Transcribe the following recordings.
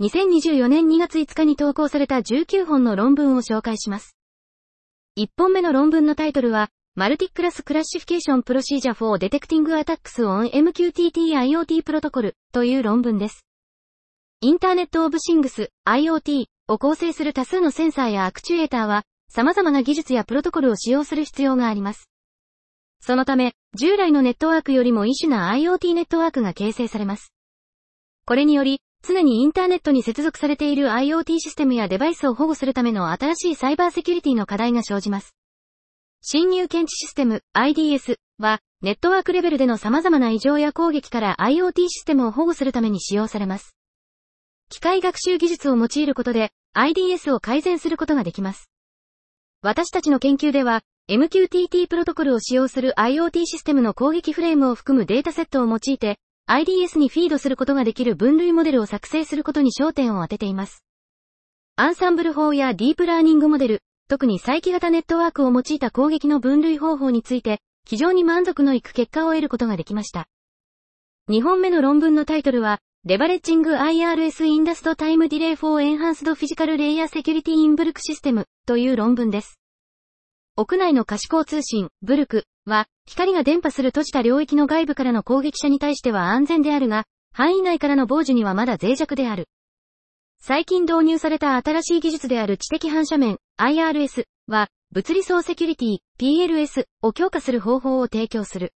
2024年2月5日に投稿された19本の論文を紹介します。1本目の論文のタイトルは、マルティクラスクラッシフィケーションプロシージャー for Detecting Attacks on MQTT IoT Protocol という論文です。インターネットオブシングス IoT を構成する多数のセンサーやアクチュエーターは、様々な技術やプロトコルを使用する必要があります。そのため、従来のネットワークよりも異種な IoT ネットワークが形成されます。これにより、常にインターネットに接続されている IoT システムやデバイスを保護するための新しいサイバーセキュリティの課題が生じます。侵入検知システム IDS は、ネットワークレベルでの様々な異常や攻撃から IoT システムを保護するために使用されます。機械学習技術を用いることで IDS を改善することができます。私たちの研究では、MQTT プロトコルを使用する IoT システムの攻撃フレームを含むデータセットを用いて、IDS にフィードすることができる分類モデルを作成することに焦点を当てています。アンサンブル法やディープラーニングモデル、特に再帰型ネットワークを用いた攻撃の分類方法について、非常に満足のいく結果を得ることができました。2本目の論文のタイトルは、レバレッジング IRS インダストタイムディレイフォーエンハンスドフィジカルレイヤーセキュリティインブルクシステムという論文です。屋内の可視光通信、 VLC は、光が伝播する閉じた領域の外部からの攻撃者に対しては安全であるが、範囲内からの傍受にはまだ脆弱である。最近導入された新しい技術である知的反射面、IRS は、物理層セキュリティ、PLS を強化する方法を提供する。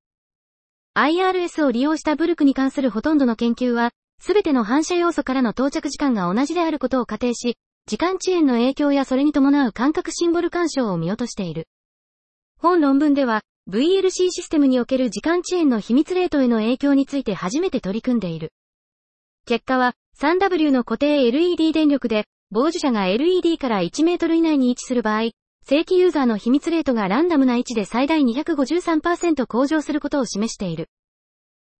IRS を利用したブルクに関するほとんどの研究は、すべての反射要素からの到着時間が同じであることを仮定し、時間遅延の影響やそれに伴う感覚シンボル干渉を見落としている。本論文では、VLC システムにおける時間遅延の秘密レートへの影響について初めて取り組んでいる。結果は、3W の固定 LED 電力で、傍受者が LED から1メートル以内に位置する場合、正規ユーザーの秘密レートがランダムな位置で最大253%向上することを示している。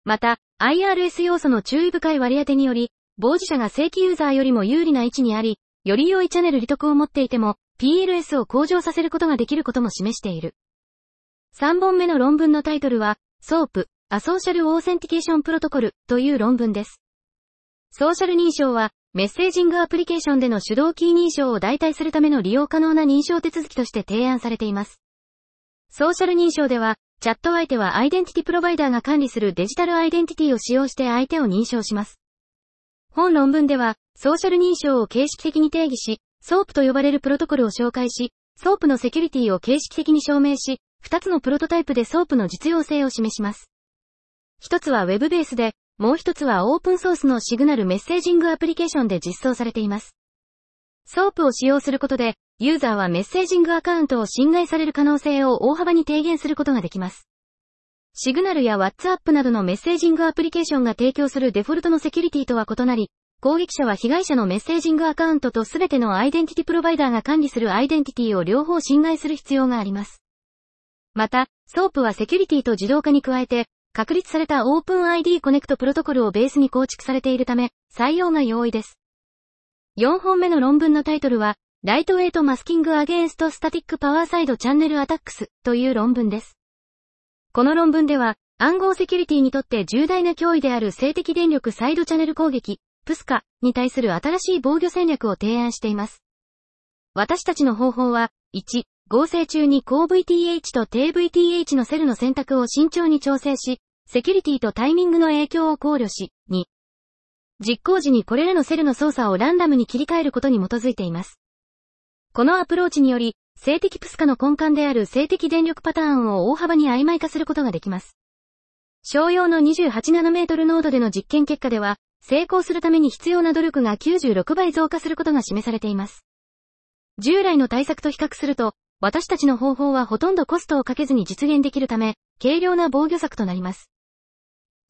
また、IRS 要素の注意深い割り当てにより、傍受者が正規ユーザーよりも有利な位置にあり、より良いチャネル利得を持っていても、PLS を向上させることができることも示している。3本目の論文のタイトルは、SOAP、 A Social Authentication Protocol という論文です。ソーシャル認証は、メッセージングアプリケーションでの手動キー認証を代替するための利用可能な認証手続きとして提案されています。ソーシャル認証では、チャット相手はアイデンティティプロバイダーが管理するデジタルアイデンティティを使用して相手を認証します。本論文では、ソーシャル認証を形式的に定義し、SOAP と呼ばれるプロトコルを紹介し、SOAP のセキュリティを形式的に証明し、二つのプロトタイプで SOAP の実用性を示します。一つは Web ベースで、もう一つはオープンソースの Signal メッセージングアプリケーションで実装されています。 SOAP を使用することで、ユーザーはメッセージングアカウントを侵害される可能性を大幅に低減することができます。 Signal や WhatsApp などのメッセージングアプリケーションが提供するデフォルトのセキュリティとは異なり、攻撃者は被害者のメッセージングアカウントとすべてのアイデンティティプロバイダーが管理するアイデンティティを両方侵害する必要があります。また、 SOAP はセキュリティと自動化に加えて、確立された OpenID コネクトプロトコルをベースに構築されているため、採用が容易です。4本目の論文のタイトルは、 Lightweight Masking Against Static Power Side-Channel Attacks という論文です。この論文では、暗号セキュリティにとって重大な脅威である静的電力サイドチャネル攻撃、 PSCA に対する新しい防御戦略を提案しています。私たちの方法は、1、合成中に高 VTH と低 VTH のセルの選択を慎重に調整し、セキュリティとタイミングの影響を考慮し、2、実行時にこれらのセルの操作をランダムに切り替えることに基づいています。このアプローチにより、静的プスカの根幹である静的電力パターンを大幅に曖昧化することができます。商用の28ナノメートル濃度での実験結果では、成功するために必要な努力が96倍増加することが示されています。従来の対策と比較すると、私たちの方法はほとんどコストをかけずに実現できるため、軽量な防御策となります。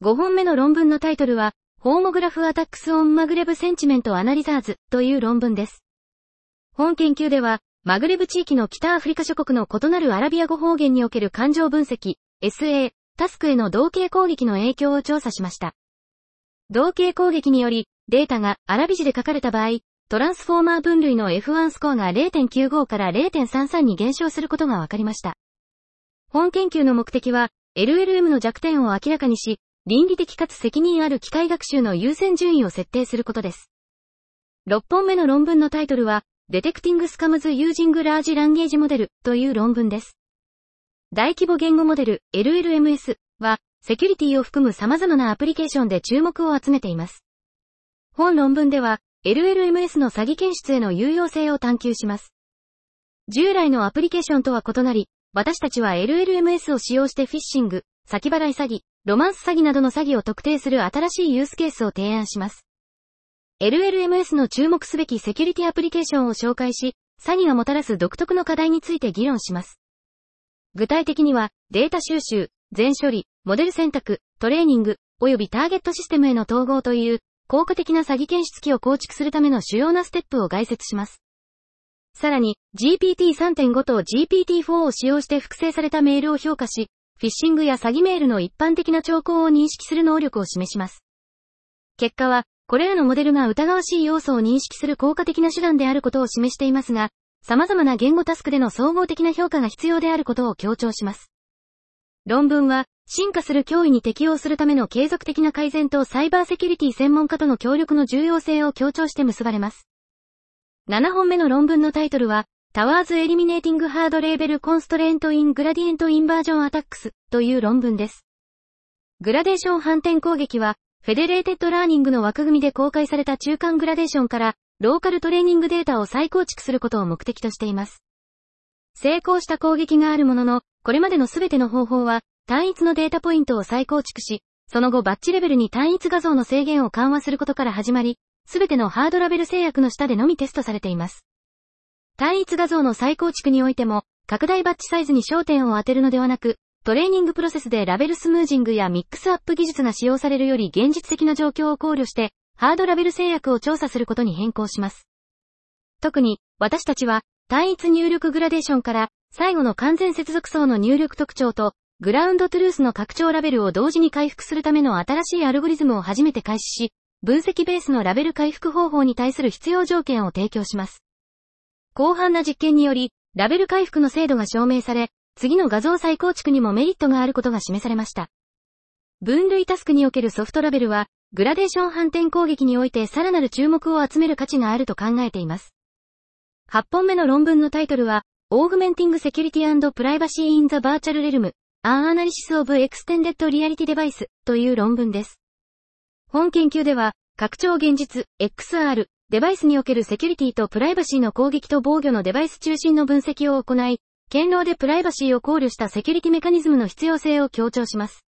5本目の論文のタイトルは、 Homograph Attacks on Maghreb Sentiment Analyzers という論文です。本研究では、マグレブ地域の北アフリカ諸国の異なるアラビア語方言における感情分析、SA、タスクへの同型攻撃の影響を調査しました。同型攻撃により、データが Arabizi で書かれた場合、トランスフォーマー分類の F1 スコアが0.95から0.33に減少することが分かりました。本研究の目的は、LLM の弱点を明らかにし、倫理的かつ責任ある機械学習の優先順位を設定することです。6本目の論文のタイトルは、Detecting Scams Using Large Language Model という論文です。大規模言語モデル LLMS は、セキュリティを含む様々なアプリケーションで注目を集めています。本論文では、LLMS の詐欺検出への有用性を探求します。従来のアプリケーションとは異なり、私たちは LLMS を使用してフィッシング、先払い詐欺、ロマンス詐欺などの詐欺を特定する新しいユースケースを提案します。LLMS の注目すべきセキュリティアプリケーションを紹介し、詐欺がもたらす独特の課題について議論します。具体的には、データ収集、全処理、モデル選択、トレーニング、及びターゲットシステムへの統合という、効果的な詐欺検出機を構築するための主要なステップを概説します。さらに、GPT3.5 と GPT4 を使用して複製されたメールを評価し、フィッシングや詐欺メールの一般的な兆候を認識する能力を示します。結果は、これらのモデルが疑わしい要素を認識する効果的な手段であることを示していますが、様々な言語タスクでの総合的な評価が必要であることを強調します。論文は、進化する脅威に適応するための継続的な改善とサイバーセキュリティ専門家との協力の重要性を強調して結ばれます。7本目の論文のタイトルは、 Towards Eliminating Hard Label Constraint in Gradient Inversion Attacks という論文です。グラデーション反転攻撃は、 Federated Learning の枠組みで公開された中間グラデーションから、ローカルトレーニングデータを再構築することを目的としています。成功した攻撃があるものの、これまでのすべての方法は、単一のデータポイントを再構築し、その後バッチレベルに単一画像の制限を緩和することから始まり、すべてのハードラベル制約の下でのみテストされています。単一画像の再構築においても、拡大バッチサイズに焦点を当てるのではなく、トレーニングプロセスでラベルスムージングやミックスアップ技術が使用されるより現実的な状況を考慮して、ハードラベル制約を調査することに変更します。特に、私たちは、単一入力グラデーションから、最後の完全接続層の入力特徴と、グラウンドトゥルースの拡張ラベルを同時に回復するための新しいアルゴリズムを初めて開始し、分析ベースのラベル回復方法に対する必要条件を提供します。広範な実験により、ラベル回復の精度が証明され、次の画像再構築にもメリットがあることが示されました。分類タスクにおけるソフトラベルは、グラデーション反転攻撃においてさらなる注目を集める価値があると考えています。8本目の論文のタイトルは、Augmenting Security and Privacy in the Virtual Realm, An Analysis of Extended Reality Device という論文です。本研究では、拡張現実、XR、デバイスにおけるセキュリティとプライバシーの攻撃と防御のデバイス中心の分析を行い、堅牢でプライバシーを考慮したセキュリティメカニズムの必要性を強調します。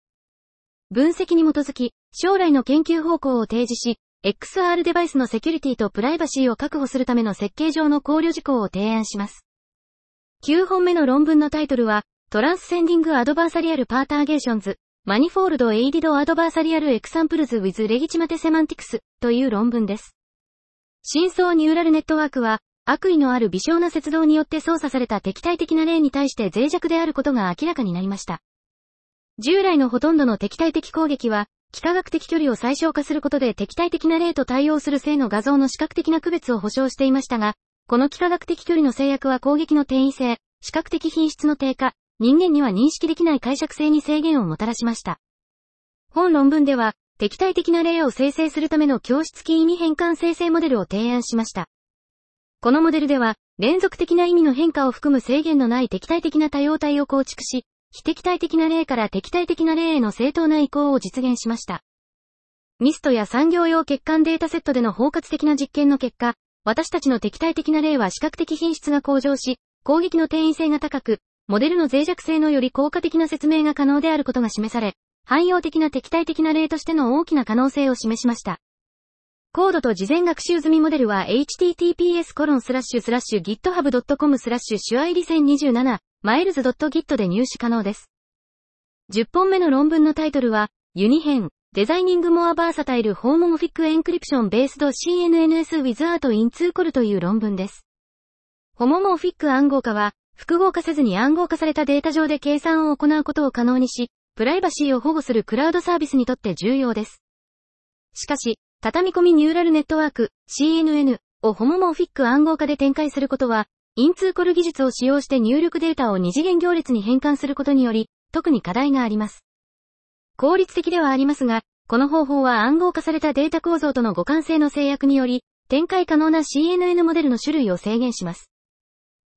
分析に基づき、将来の研究方向を提示し、XR デバイスのセキュリティとプライバシーを確保するための設計上の考慮事項を提案します。9本目の論文のタイトルは、トランスセンディングアドバーサリアルパーターゲーションズ、マニフォールドエイディドアドバーサリアルエクサンプルズ with レギチマテセマンティクスという論文です。深層ニューラルネットワークは、悪意のある微小な摂動によって操作された敵対的な例に対して脆弱であることが明らかになりました。従来のほとんどの敵対的攻撃は、幾何学的距離を最小化することで敵対的な例と対応する性の画像の視覚的な区別を保証していましたが、この幾何学的距離の制約は攻撃の転移性、視覚的品質の低下、人間には認識できない解釈性に制限をもたらしました。本論文では、敵対的な例を生成するための教室機意味変換生成モデルを提案しました。このモデルでは、連続的な意味の変化を含む制限のない敵対的な多様体を構築し、非敵対的な例から敵対的な例への正当な移行を実現しました。ミストや産業用欠陥データセットでの包括的な実験の結果、私たちの敵対的な例は視覚的品質が向上し、攻撃の転移性が高く、モデルの脆弱性のより効果的な説明が可能であることが示され、汎用的な敵対的な例としての大きな可能性を示しました。コードと事前学習済みモデルは https://github.com スラッシュシュアイリ2027 miles.git で入手可能です。10本目の論文のタイトルは、ユニ編、デザイニングモアバーサタイルホーモモフィックエンクリプションベースド CNNS without in 2 call という論文です。ホモモフィック暗号化は、複合化せずに暗号化されたデータ上で計算を行うことを可能にし、プライバシーを保護するクラウドサービスにとって重要です。しかし、畳み込みニューラルネットワーク、CNN をホモモーフィック暗号化で展開することは、インツーコル技術を使用して入力データを二次元行列に変換することにより、特に課題があります。効率的ではありますが、この方法は暗号化されたデータ構造との互換性の制約により、展開可能な CNN モデルの種類を制限します。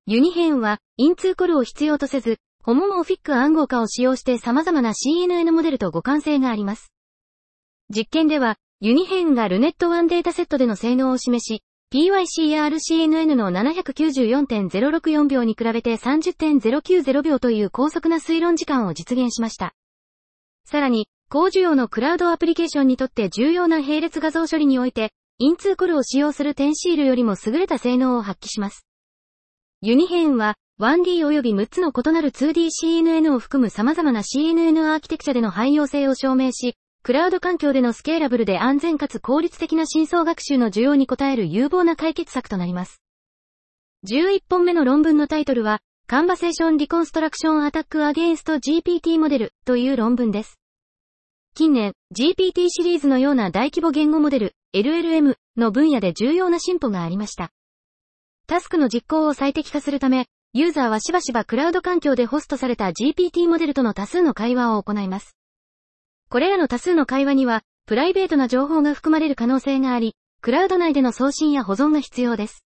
ユニヘーンは、インツーコルを必要とせず、ホモモーフィック暗号化を使用して様々な CNN モデルと互換性があります。実験では、ユニヘンがルネット1データセットでの性能を示し、PYCRCNN の794.064秒に比べて30.090秒という高速な推論時間を実現しました。さらに、高需要のクラウドアプリケーションにとって重要な並列画像処理において、インツーコルを使用するテンシールよりも優れた性能を発揮します。ユニヘーンは 1D 及び6つの異なる 2DCNN を含む様々な CNN アーキテクチャでの汎用性を証明し、クラウド環境でのスケーラブルで安全かつ効率的な深層学習の需要に応える有望な解決策となります。11本目の論文のタイトルは、カンバセーションリコンストラクションアタックアゲインスト GPT モデルという論文です。近年、GPT シリーズのような大規模言語モデル、LLM の分野で重要な進歩がありました。タスクの実行を最適化するため、ユーザーはしばしばクラウド環境でホストされた GPT モデルとの多数の会話を行います。これらの多数の会話には、プライベートな情報が含まれる可能性があり、クラウド内での送信や保存が必要です。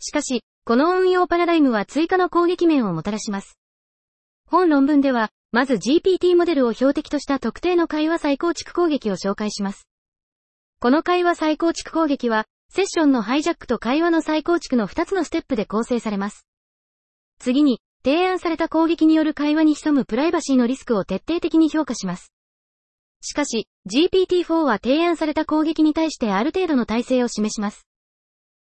しかし、この運用パラダイムは追加の攻撃面をもたらします。本論文では、まず GPT モデルを標的とした特定の会話再構築攻撃を紹介します。この会話再構築攻撃は、セッションのハイジャックと会話の再構築の2つのステップで構成されます。次に、提案された攻撃による会話に潜むプライバシーのリスクを徹底的に評価します。しかし、GPT-4 は提案された攻撃に対してある程度の耐性を示します。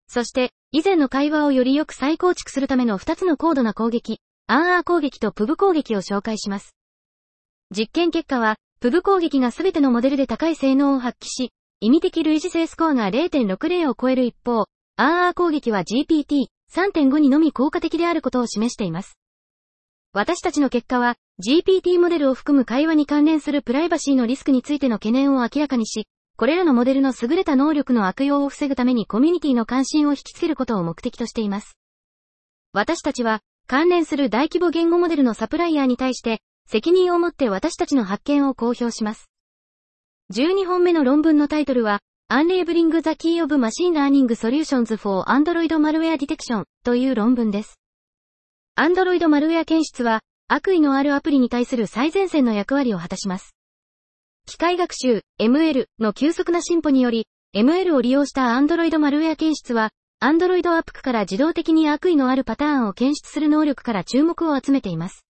そして、以前の会話をよりよく再構築するための2つの高度な攻撃、アンアー攻撃とプブ攻撃を紹介します。実験結果は、プブ攻撃が全てのモデルで高い性能を発揮し、意味的類似性スコアが0.60を超える一方、RR 攻撃は GPT3.5 にのみ効果的であることを示しています。私たちの結果は、GPT モデルを含む会話に関連するプライバシーのリスクについての懸念を明らかにし、これらのモデルの優れた能力の悪用を防ぐためにコミュニティの関心を引きつけることを目的としています。私たちは、関連する大規模言語モデルのサプライヤーに対して、責任を持って私たちの発見を公表します。12本目の論文のタイトルは、Unlabeling the Key of Machine Learning Solutions for Android Malware Detection という論文です。Android マルウェア検出は、悪意のあるアプリに対する最前線の役割を果たします。機械学習、ML の急速な進歩により、ML を利用した Android マルウェア検出は、Android アップから自動的に悪意のあるパターンを検出する能力から注目を集めています。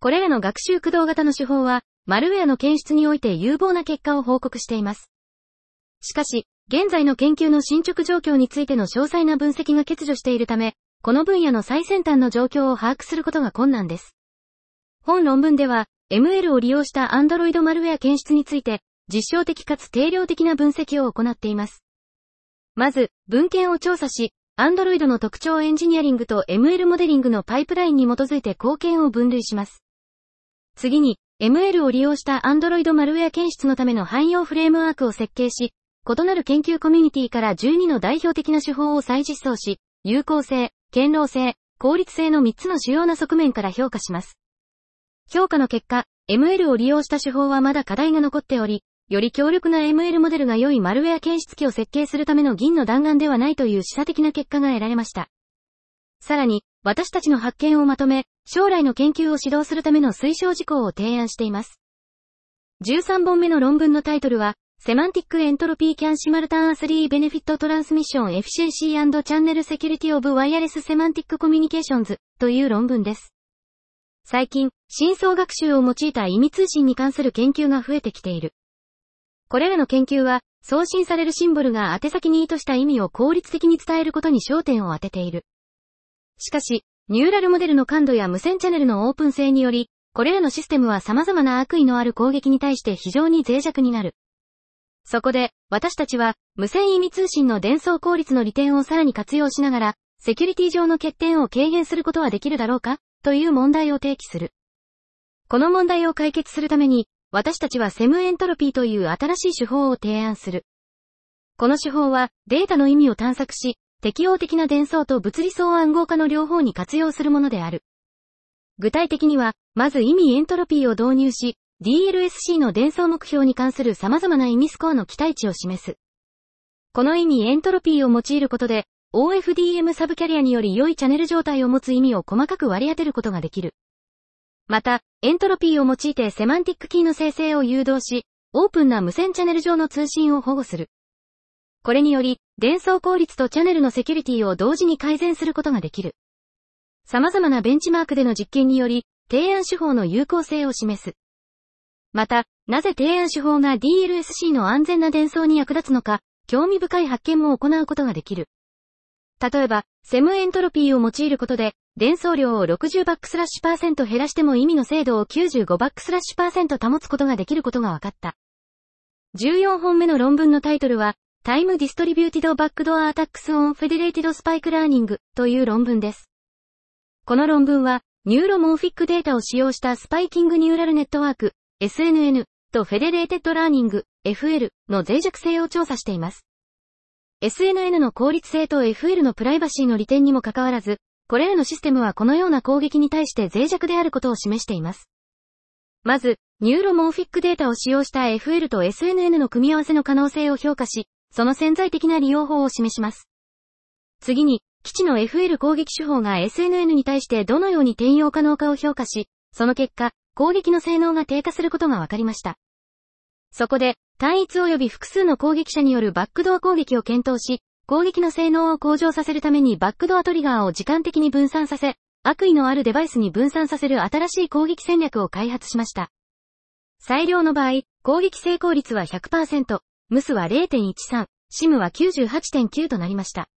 これらの学習駆動型の手法は、マルウェアの検出において有望な結果を報告しています。しかし、現在の研究の進捗状況についての詳細な分析が欠如しているため、この分野の最先端の状況を把握することが困難です。本論文では、ML を利用した Android マルウェア検出について、実証的かつ定量的な分析を行っています。まず、文献を調査し、Android の特徴エンジニアリングと ML モデリングのパイプラインに基づいて貢献を分類します。次に、ML を利用した Android マルウェア検出のための汎用フレームワークを設計し、異なる研究コミュニティから12の代表的な手法を再実装し、有効性、堅牢性、効率性の3つの主要な側面から評価します。評価の結果、ML を利用した手法はまだ課題が残っており、より強力な ML モデルが良いマルウェア検出機を設計するための銀の弾丸ではないという示唆的な結果が得られました。さらに、私たちの発見をまとめ、将来の研究を指導するための推奨事項を提案しています。13本目の論文のタイトルは、 Semantic Entropy Can Simultaneously Benefit Transmission Efficiency Channel Security of Wireless Semantic Communications という論文です。最近、深層学習を用いた意味通信に関する研究が増えてきている。これらの研究は、送信されるシンボルが宛先に意図した意味を効率的に伝えることに焦点を当てている。しかし、ニューラルモデルの感度や無線チャンネルのオープン性により、これらのシステムは様々な悪意のある攻撃に対して非常に脆弱になる。そこで、私たちは、無線意味通信の伝送効率の利点をさらに活用しながら、セキュリティ上の欠点を軽減することはできるだろうか？という問題を提起する。この問題を解決するために、私たちはセムエントロピーという新しい手法を提案する。この手法はデータの意味を探索し、適応的な伝送と物理相暗号化の両方に活用するものである。具体的には、まず意味エントロピーを導入し、DLSC の伝送目標に関する様々な意味スコアの期待値を示す。この意味エントロピーを用いることで、OFDM サブキャリアにより良いチャンネル状態を持つ意味を細かく割り当てることができる。また、エントロピーを用いて Semantic Key の生成を誘導し、オープンな無線チャンネル上の通信を保護する。これにより、伝送効率とチャンネルのセキュリティを同時に改善することができる。様々なベンチマークでの実験により、提案手法の有効性を示す。また、なぜ提案手法が DLSC の安全な伝送に役立つのか、興味深い発見も行うことができる。例えば、 Sem Entropy を用いることで、伝送量を60バックスラッシュパーセント減らしても意味の精度を95バックスラッシュパーセント保つことができることが分かった。14本目の論文のタイトルは、Time Distributed Backdoor Attacks on Federated Spiking Learning という論文です。この論文は、ニューロモーフィックデータを使用した Spiking Neural Network、SNN とフェデレーテッドラーニング FL の脆弱性を調査しています。SNN の効率性と FL のプライバシーの利点にもかかわらず、これらのシステムはこのような攻撃に対して脆弱であることを示しています。まず、ニューロモーフィックデータを使用した FL と SNN の組み合わせの可能性を評価し、その潜在的な利用法を示します。次に、既知の FL 攻撃手法が SNN に対してどのように転用可能かを評価し、その結果、攻撃の性能が低下することが分かりました。そこで、単一及び複数の攻撃者によるバックドア攻撃を検討し、攻撃の性能を向上させるためにバックドアトリガーを時間的に分散させ、悪意のあるデバイスに分散させる新しい攻撃戦略を開発しました。最良の場合、攻撃成功率は100%、ムスは0.13、シムは98.9となりました。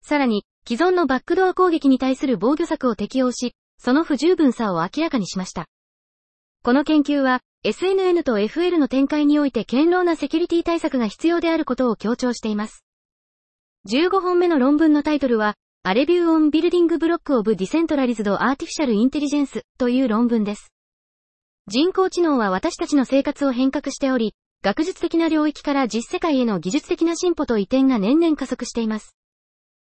さらに、既存のバックドア攻撃に対する防御策を適用し、その不十分さを明らかにしました。この研究は、SNN と FL の展開において堅牢なセキュリティ対策が必要であることを強調しています。15本目の論文のタイトルは、A Review on Building Block of Decentralized Artificial Intelligence という論文です。人工知能は私たちの生活を変革しており、学術的な領域から実世界への技術的な進歩と移転が年々加速しています。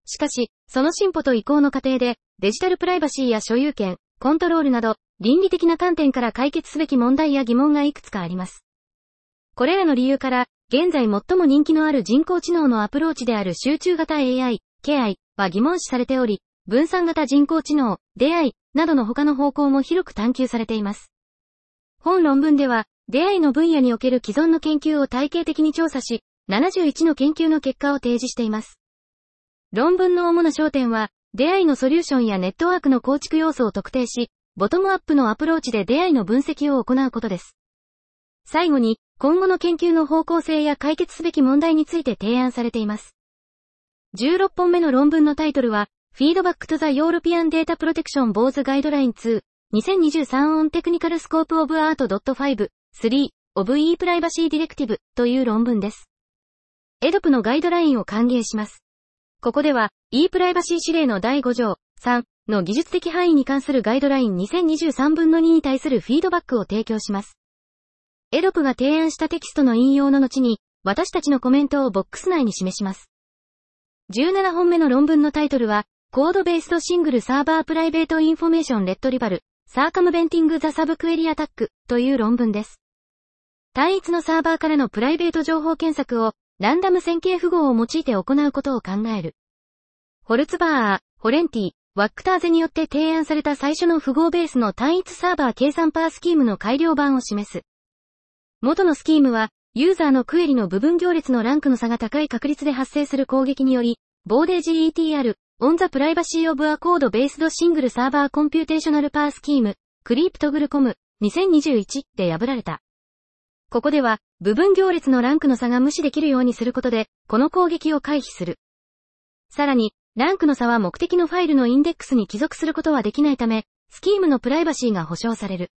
しかし、その進歩と移行の過程で、デジタルプライバシーや所有権、コントロールなど、倫理的な観点から解決すべき問題や疑問がいくつかあります。これらの理由から、現在最も人気のある人工知能のアプローチである集中型 AI、KI は疑問視されており、分散型人工知能、出会いなどの他の方向も広く探求されています。本論文では、出会いの分野における既存の研究を体系的に調査し、71の研究の結果を提示しています。論文の主な焦点は、出会いのソリューションやネットワークの構築要素を特定し、ボトムアップのアプローチで出会いの分析を行うことです。最後に、今後の研究の方向性や解決すべき問題について提案されています。16本目の論文のタイトルは、Feedback to the European Data Protection Board Guideline 2 2023 on Technical Scope of Art.5 3 of e-Privacy Directive という論文です。エドプのガイドラインを歓迎します。ここでは、e-Privacy 指令の第5条、3の技術的範囲に関するガイドライン2023分の2に対するフィードバックを提供します。EDPB が提案したテキストの引用の後に、私たちのコメントをボックス内に示します。17本目の論文のタイトルは、 Code-Based Single-Server Private Information Retrieval、Circumventing the Sub-Query Attack という論文です。単一のサーバーからのプライベート情報検索をランダム線形符号を用いて行うことを考える。 Holzbaur、Hollanti、Wachter-Zeh によって提案された最初の符号ベースの単一サーバー計算 PIR スキームの改良版を示す。元のスキームは、ユーザーのクエリの部分行列のランクの差が高い確率で発生する攻撃により、ボーデー GETR、 On the Privacy of a Code-Based Single-Server Computational PIR Scheme、Cryptogr. Comm.、2021で破られた。ここでは、部分行列のランクの差が無視できるようにすることで、この攻撃を回避する。さらに、ランクの差は目的のファイルのインデックスに帰属することはできないため、スキームのプライバシーが保証される。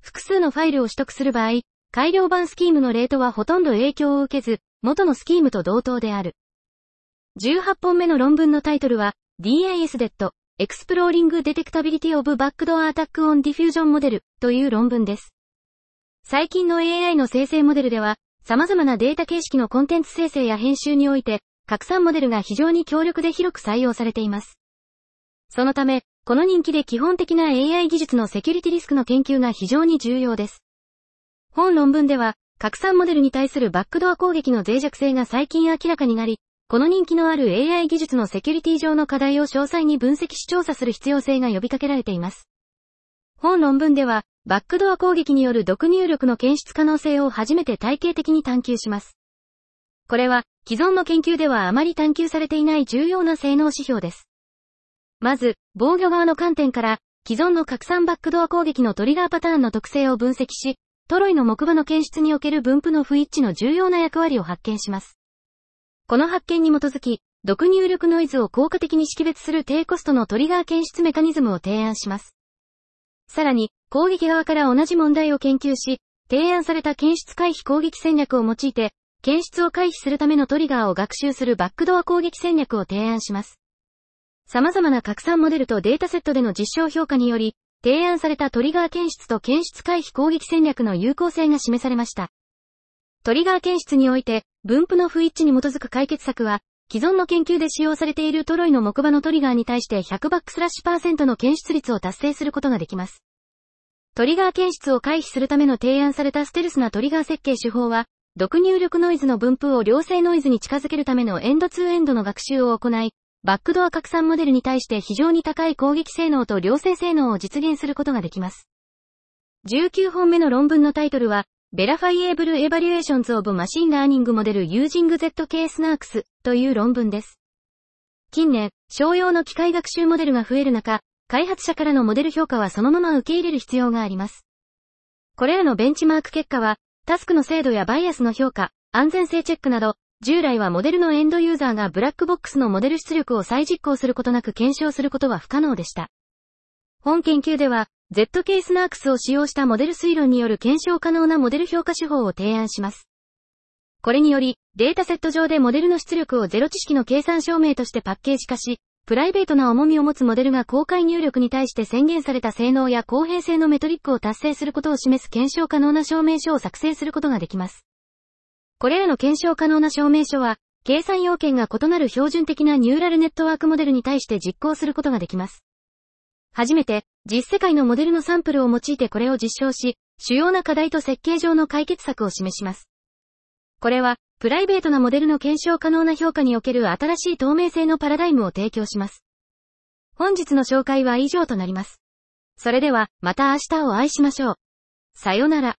複数のファイルを取得する場合、改良版スキームのレートはほとんど影響を受けず、元のスキームと同等である。18本目の論文のタイトルは、DISDET Exploring Detectability of Backdoor Attack on Diffusion Model という論文です。最近の AI の生成モデルでは、様々なデータ形式のコンテンツ生成や編集において、拡散モデルが非常に強力で広く採用されています。そのため、この人気で基本的な AI 技術のセキュリティリスクの研究が非常に重要です。本論文では、拡散モデルに対するバックドア攻撃の脆弱性が最近明らかになり、この人気のある AI 技術のセキュリティ上の課題を詳細に分析し調査する必要性が呼びかけられています。本論文では、バックドア攻撃による毒入力の検出可能性を初めて体系的に探求します。これは、既存の研究ではあまり探求されていない重要な性能指標です。まず、防御側の観点から、既存の拡散バックドア攻撃のトリガーパターンの特性を分析し、トロイの木馬の検出における分布の不一致の重要な役割を発見します。この発見に基づき、毒入力ノイズを効果的に識別する低コストのトリガー検出メカニズムを提案します。さらに、攻撃側から同じ問題を研究し、提案された検出回避攻撃戦略を用いて、検出を回避するためのトリガーを学習するバックドア攻撃戦略を提案します。様々な拡散モデルとデータセットでの実証評価により、提案されたトリガー検出と検出回避攻撃戦略の有効性が示されました。トリガー検出において、分布の不一致に基づく解決策は、既存の研究で使用されているトロイの木馬のトリガーに対して100バックスラッシュパーセントの検出率を達成することができます。トリガー検出を回避するための提案されたステルスなトリガー設計手法は、毒入力ノイズの分布を良性ノイズに近づけるためのエンドツーエンドの学習を行い、バックドア拡散モデルに対して非常に高い攻撃性能と良性性能を実現することができます。19本目の論文のタイトルは、Verifiable Evaluations of Machine Learning Model Using ZK Snarks という論文です。近年、商用の機械学習モデルが増える中、開発者からのモデル評価はそのまま受け入れる必要があります。これらのベンチマーク結果は、タスクの精度やバイアスの評価、安全性チェックなど、従来はモデルのエンドユーザーがブラックボックスのモデル出力を再実行することなく検証することは不可能でした。本研究では、ZK スナークスを使用したモデル推論による検証可能なモデル評価手法を提案します。これにより、データセット上でモデルの出力をゼロ知識の計算証明としてパッケージ化し、プライベートな重みを持つモデルが公開入力に対して宣言された性能や公平性のメトリックを達成することを示す検証可能な証明書を作成することができます。これらの検証可能な証明書は、計算要件が異なる標準的なニューラルネットワークモデルに対して実行することができます。初めて、実世界のモデルのサンプルを用いてこれを実証し、主要な課題と設計上の解決策を示します。これは、プライベートなモデルの検証可能な評価における新しい透明性のパラダイムを提供します。本日の紹介は以上となります。それでは、また明日をお会いしましょう。さよなら。